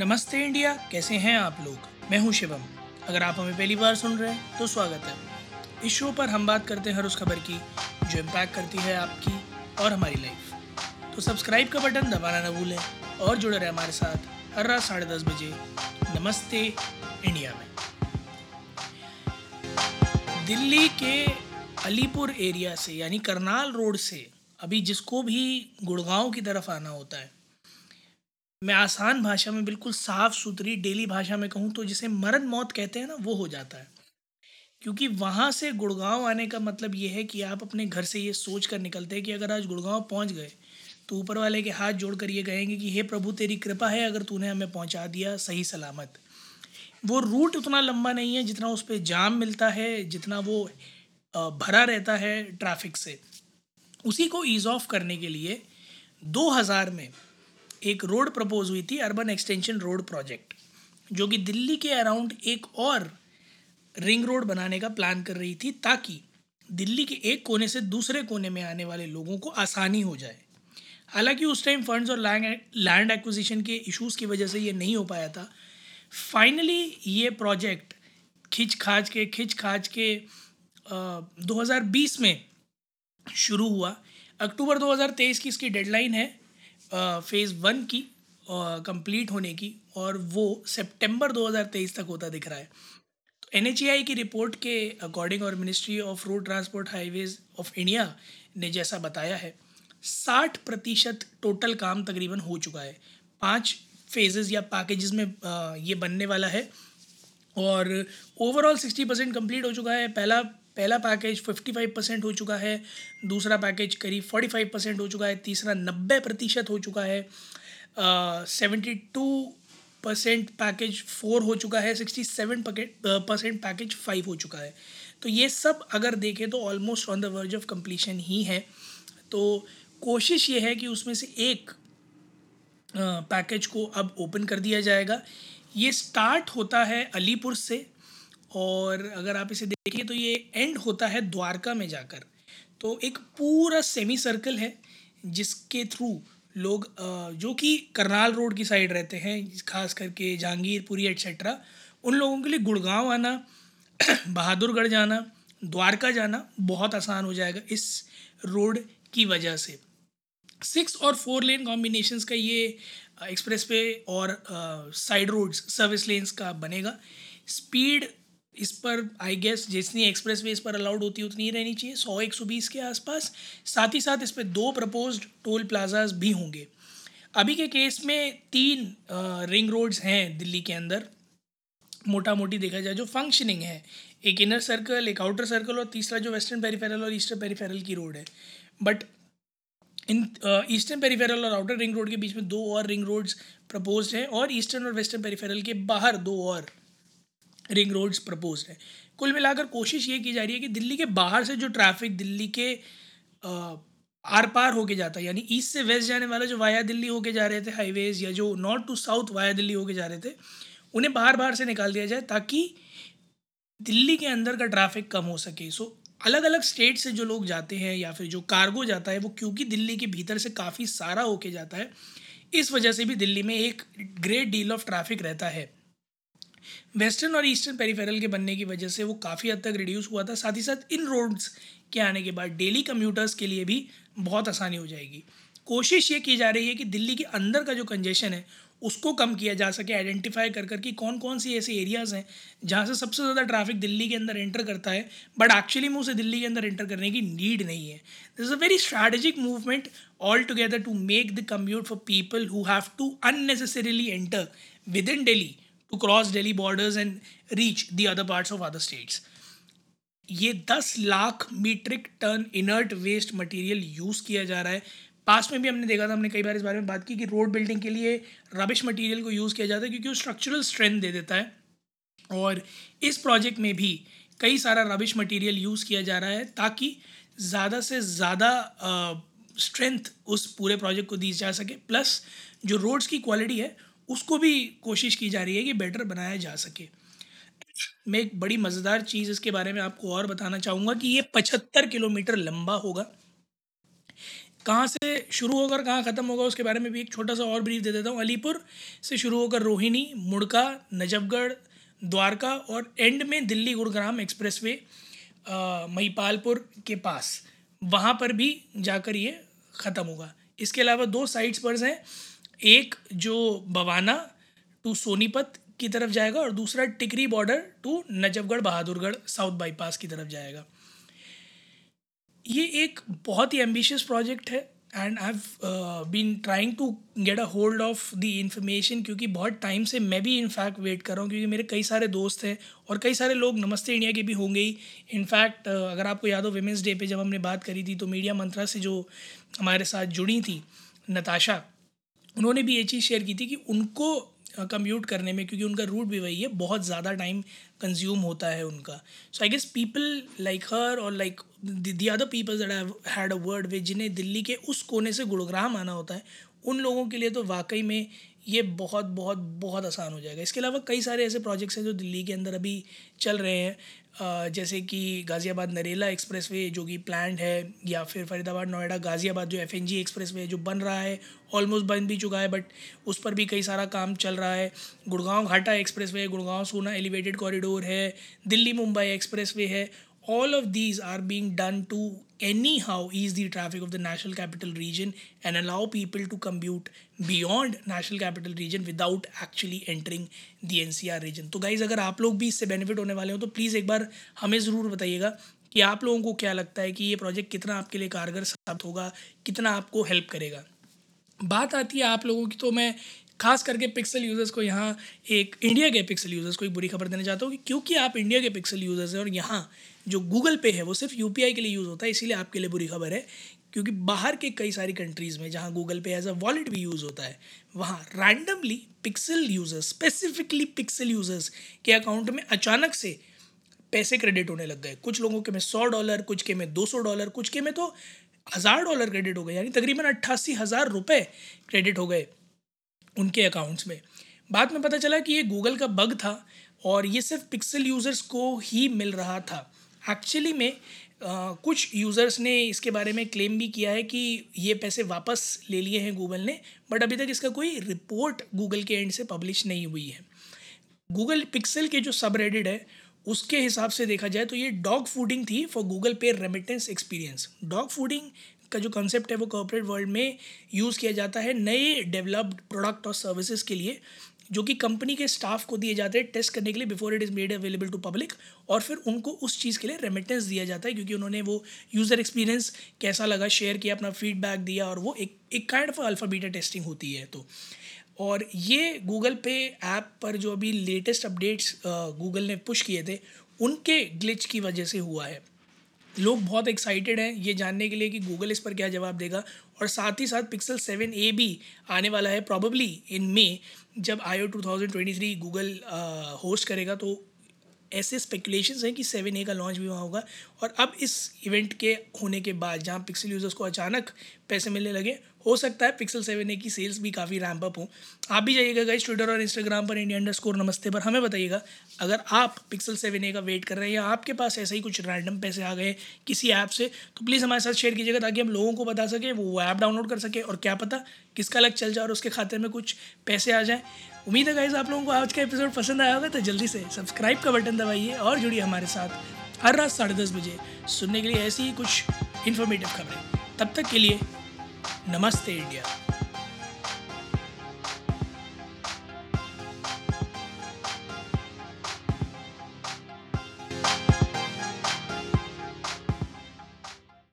नमस्ते इंडिया, कैसे हैं आप लोग? मैं हूँ शिवम। अगर आप हमें पहली बार सुन रहे हैं तो स्वागत है। इस शो पर हम बात करते हैं हर उस खबर की, जो इम्पैक्ट करती है आपकी और हमारी लाइफ तो सब्सक्राइब का बटन दबाना ना भूलें और जुड़े रहे हमारे साथ हर रात साढ़े दस बजे नमस्ते इंडिया में। दिल्ली के अलीपुर एरिया से, यानी करनाल रोड से, अभी जिसको भी गुड़गांव की तरफ़ आना होता है मैं आसान भाषा में बिल्कुल साफ़ सुथरी डेली भाषा में कहूँ तो जिसे मरण मौत कहते हैं ना, वो हो जाता है। क्योंकि वहाँ से गुड़गांव आने का मतलब ये है कि आप अपने घर से ये सोच कर निकलते हैं कि अगर आज गुड़गांव पहुँच गए तो ऊपर वाले के हाथ जोड़ कर ये कहेंगे कि, हे प्रभु, तेरी कृपा है अगर तूने हमें पहुँचा दिया सही सलामत। वो रूट उतना लंबा नहीं है जितना उस पर जाम मिलता है, जितना वो भरा रहता है ट्रैफ़िक से। उसी को ईज़ ऑफ़ करने के लिए 2000 में एक रोड प्रपोज हुई थी अर्बन एक्सटेंशन रोड प्रोजेक्ट जो कि दिल्ली के अराउंड एक और रिंग रोड बनाने का प्लान कर रही थी ताकि दिल्ली के एक कोने से दूसरे कोने में आने वाले लोगों को आसानी हो जाए। हालाँकि उस टाइम फंड्स और लैंड एक्विजिशन के इश्यूज़ की वजह से ये नहीं हो पाया था। फाइनली ये प्रोजेक्ट खिंच खाच के खिंच खाच के दो हज़ार बीस में शुरू हुआ। अक्टूबर 2023 की इसकी डेडलाइन है। फ़ेज़ वन की कंप्लीट होने की और वो सितंबर 2023 तक होता दिख रहा है। तो एन की रिपोर्ट के अकॉर्डिंग और ministry of road transport highways of India ने जैसा बताया है, साठ प्रतिशत टोटल काम तकरीबन हो चुका है। पाँच फेजेस या पैकेजेस में ये बनने वाला है और ओवरऑल सिक्सटी परसेंट कंप्लीट हो चुका है। पहला पहला पैकेज फिफ्टी फाइव परसेंट हो चुका है, दूसरा पैकेज करीब फोर्टी फाइव परसेंट हो चुका है, तीसरा नब्बे प्रतिशत हो चुका है seventy two percent package four हो चुका है sixty seven percent package five हो चुका है। तो ये सब अगर देखें तो almost on the verge of completion ही है। तो कोशिश ये है कि उसमें से एक पैकेज को अब ओपन कर दिया जाएगा। ये स्टार्ट होता है अलीपुर से और अगर आप इसे देखिए तो ये एंड होता है द्वारका में जाकर। तो एक पूरा सेमी सर्कल है जिसके थ्रू लोग जो कि करनाल रोड की साइड रहते हैं, खास करके जहांगीरपुरी एट्सेट्रा उन लोगों के लिए गुड़गांव आना, बहादुरगढ़ जाना, द्वारका जाना बहुत आसान हो जाएगा इस रोड की वजह से। सिक्स और फोर लेन कॉम्बिनेशंस का ये एक्सप्रेस वे और साइड रोड्स सर्विस लेन्स का बनेगा। स्पीड इस पर आई गेस जितनी एक्सप्रेस वे इस पर अलाउड होती है, उतनी ही रहनी चाहिए, सौ, एक सौ बीस के आसपास। साथ ही साथ इस पर दो प्रपोज टोल प्लाजाज भी होंगे। अभी के केस में तीन रिंग रोड्स हैं दिल्ली के अंदर। मोटा मोटी देखा जाए जो फंक्शनिंग है। एक इनर सर्कल एक आउटर सर्कल और तीसरा जो वेस्टर्न पेरीफेरल और ईस्टर्न पेरीफेरल की रोड है। बट इन ईस्टर्न पेरीफेरल और आउटर रिंग रोड के बीच में दो और रिंग रोड्स प्रपोज हैं और ईस्टर्न और वेस्टर्न पेरीफेरल के बाहर दो और रिंग रोड्स प्रपोज है। कुल मिलाकर कोशिश ये की जा रही है कि दिल्ली के बाहर से जो ट्रैफ़िक दिल्ली के आर पार होके जाता है, यानी ईस्ट से वेस्ट जाने वाला जो वाया दिल्ली होके जा रहे थे हाईवेज़ या जो north to south via Delhi होके जा रहे थे, उन्हें बाहर बाहर से निकाल दिया जाए ताकि दिल्ली के अंदर का ट्रैफ़िक कम हो सके। सो अलग अलग स्टेट से जो लोग जाते हैं या फिर जो कार्गो जाता है, वो क्योंकि दिल्ली के भीतर से काफ़ी सारा होके जाता है, इस वजह से भी दिल्ली में एक ग्रेट डील ऑफ़ ट्रैफ़िक रहता है। वेस्टर्न और ईस्टर्न पेरीफेरल के बनने की वजह से वो काफ़ी हद तक रिड्यूस हुआ था। साथ ही साथ इन रोड्स के आने के बाद डेली कम्यूटर्स के लिए भी बहुत आसानी हो जाएगी। कोशिश ये की जा रही है कि दिल्ली के अंदर का जो कंजेशन है, उसको कम किया जा सके आइडेंटिफाई कर कर कि कौन कौन सी ऐसे एरियाज़ हैं जहाँ से सबसे ज़्यादा ट्रैफ़िक दिल्ली के अंदर एंटर करता है बट एक्चुअली में उसे दिल्ली के अंदर एंटर करने की नीड नहीं है। This is a very strategic movement all together to make the commute for people who have to unnecessarily enter within daily to cross Delhi borders and reach the other parts of other states. ये दस lakh metric ton inert waste material use किया जा रहा है। पास में भी हमने देखा था, हमने कई बार इस बारे में बात की कि रोड बिल्डिंग के लिए रबिश मटेरियल को यूज़ किया जाता है क्योंकि वो स्ट्रक्चरल स्ट्रेंथ दे देता है। और इस प्रोजेक्ट में भी कई सारा रबिश मटेरियल यूज़ किया जा रहा है ताकि ज़्यादा से ज़्यादा स्ट्रेंथ उस पूरे प्रोजेक्ट को दी जा सके। प्लस जो रोड्स की क्वालिटी है उसको भी कोशिश की जा रही है कि बेटर बनाया जा सके। मैं एक बड़ी मज़ेदार चीज़ इसके बारे में आपको और बताना चाहूँगा कि ये पचहत्तर किलोमीटर लंबा होगा। कहाँ से शुरू होकर कहाँ ख़त्म होगा उसके बारे में भी एक छोटा सा और ब्रीफ दे देता हूँ। अलीपुर से शुरू होकर रोहिणी, मुड़का, नजफगढ़, द्वारका और एंड में दिल्ली गुरुग्राम एक्सप्रेस वे महिपालपुर के पास। वहाँ पर भी जाकर ये ख़त्म होगा। इसके अलावा दो साइड्स पर हैं। एक जो बवाना टू सोनीपत की तरफ़ जाएगा और दूसरा Tikri border to Najafgarh Bahadurgarh south bypass की तरफ़ जाएगा। ये एक बहुत ही एम्बिशियस प्रोजेक्ट है and I have been trying to get a hold of the information क्योंकि बहुत टाइम से मैं भी इनफैक्ट वेट कर रहा हूँ क्योंकि मेरे कई सारे दोस्त हैं और कई सारे लोग नमस्ते इंडिया के भी होंगे ही। इनफैक्ट uh, अगर आपको याद हो वेमेंस डे पे जब हमने बात करी थी तो मीडिया मंत्रा से जो हमारे साथ जुड़ी थी नताशा उन्होंने भी ये चीज़ शेयर की थी कि उनको कम्यूट करने में, क्योंकि उनका रूट भी वही है, बहुत ज़्यादा टाइम कंज्यूम होता है उनका। So I guess people like her और like the other people that had a word way जिन्हें दिल्ली के उस कोने से गुड़ग्राम आना होता है, उन लोगों के लिए तो वाकई में ये बहुत बहुत बहुत आसान हो जाएगा। इसके अलावा कई सारे ऐसे प्रोजेक्ट्स हैं जो दिल्ली के अंदर अभी चल रहे हैं। जैसे कि गाज़ियाबाद नरेला एक्सप्रेसवे जो कि प्लान्ड है, या फिर फरीदाबाद नोएडा गाज़ियाबाद जो एफ़ एन जी एक्सप्रेस जो बन रहा है ऑलमोस्ट बन भी चुका है बट उस पर भी कई सारा काम चल रहा है। गुड़गांव घाटा एक्सप्रेस वे गुड़गांव सोना एलिवेटेड कॉरिडोर है, दिल्ली मुंबई एक्सप्रेस वे है। All of these are being done to anyhow ease the traffic of the national capital region and allow people to commute beyond national capital region without actually entering the NCR region. तो guys अगर आप लोग भी इससे benefit होने वाले हो तो प्लीज़ एक बार हमें ज़रूर बताइएगा कि आप लोगों को क्या लगता है कि ये प्रोजेक्ट कितना आपके लिए कारगर साबित होगा, कितना आपको हेल्प करेगा बात आती है आप लोगों की तो मैं खास करके पिक्सल यूज़र्स को यहाँ एक इंडिया के पिक्सल यूज़र्स को एक बुरी खबर देना चाहता हूँ कि क्योंकि आप इंडिया के पिक्सल यूज़र्स हैं और यहाँ जो गूगल पे है, वो सिर्फ़ यूपीआई के लिए यूज़ होता है, इसीलिए आपके लिए बुरी खबर है, क्योंकि बाहर के कई सारी कंट्रीज़ में जहाँ Google Pay as a wallet भी यूज़ होता है, वहाँ randomly pixel users specifically pixel users के अकाउंट में अचानक से पैसे क्रेडिट होने लग गए। कुछ लोगों के में सौ डॉलर कुछ के में दो सौ डॉलर कुछ के में तो हज़ार डॉलर क्रेडिट हो गए, यानी तकरीबन अट्ठासी हज़ार रुपये क्रेडिट हो गए उनके अकाउंट्स में। बाद में पता चला कि ये गूगल का बग था और ये सिर्फ़ पिक्सल यूज़र्स को ही मिल रहा था। एक्चुअली में कुछ यूज़र्स ने इसके बारे में क्लेम भी किया है कि ये पैसे वापस ले लिए हैं गूगल ने बट अभी तक इसका कोई रिपोर्ट गूगल के एंड से पब्लिश नहीं हुई है। गूगल पिक्सल के जो सब रेडिड है, उसके हिसाब से देखा जाए तो ये डॉग फूडिंग थी for Google Pay remittance experience dogfooding का जो कंसेप्ट है वो कॉर्पोरेट वर्ल्ड में यूज़ किया जाता है नए डेवलप्ड प्रोडक्ट और सर्विसेज़ के लिए। जो कि कंपनी के स्टाफ को दिए जाते हैं टेस्ट करने के लिए before it is made available to public और फिर उनको उस चीज़ के लिए रेमिटेंस दिया जाता है क्योंकि उन्होंने वो यूज़र एक्सपीरियंस कैसा लगा शेयर किया, अपना फीडबैक दिया और वो एक एक kind of alpha beta testing होती है तो। और ये गूगल पे ऐप पर जो अभी लेटेस्ट अपडेट्स गूगल ने पुश किए थे, उनके ग्लिच की वजह से हुआ है। लोग बहुत एक्साइटेड हैं ये जानने के लिए कि गूगल इस पर क्या जवाब देगा। और साथ ही साथ पिक्सल सेवन ए भी आने वाला है प्रॉबली इन मे जब I O two thousand twenty three Google host करेगा। तो ऐसे स्पेकुलेशन हैं कि सेवन ए का लॉन्च भी वहाँ होगा। और अब इस इवेंट के होने के बाद, जहाँ पिक्सल यूज़र्स को अचानक पैसे मिलने लगे हो सकता है पिक्सल सेवन ए की सेल्स भी काफ़ी रैम्प अप हों। आप भी जाइएगा गाइस ट्विटर और इंस्टाग्राम पर इंडिया अंडर स्कोर नमस्ते पर। हमें बताइएगा, अगर आप पिक्सल सेवन ए का वेट कर रहे हैं या आपके पास ऐसे ही कुछ रैंडम पैसे आ गए किसी ऐप से तो प्लीज़ हमारे साथ शेयर कीजिएगा ताकि हम लोगों को बता सकें, वो ऐप डाउनलोड कर सके और क्या पता किसका लग चल जाए और उसके खाते में कुछ पैसे आ जाए। उम्मीद है गाइज़ आप लोगों को आज का एपिसोड पसंद आया होगा तो जल्दी से सब्सक्राइब का बटन दबाइए और जुड़िए हमारे साथ हर रात साढ़े दस बजे सुनने के लिए ऐसी ही कुछ इन्फॉर्मेटिव खबरें। तब तक के लिए नमस्ते इंडिया।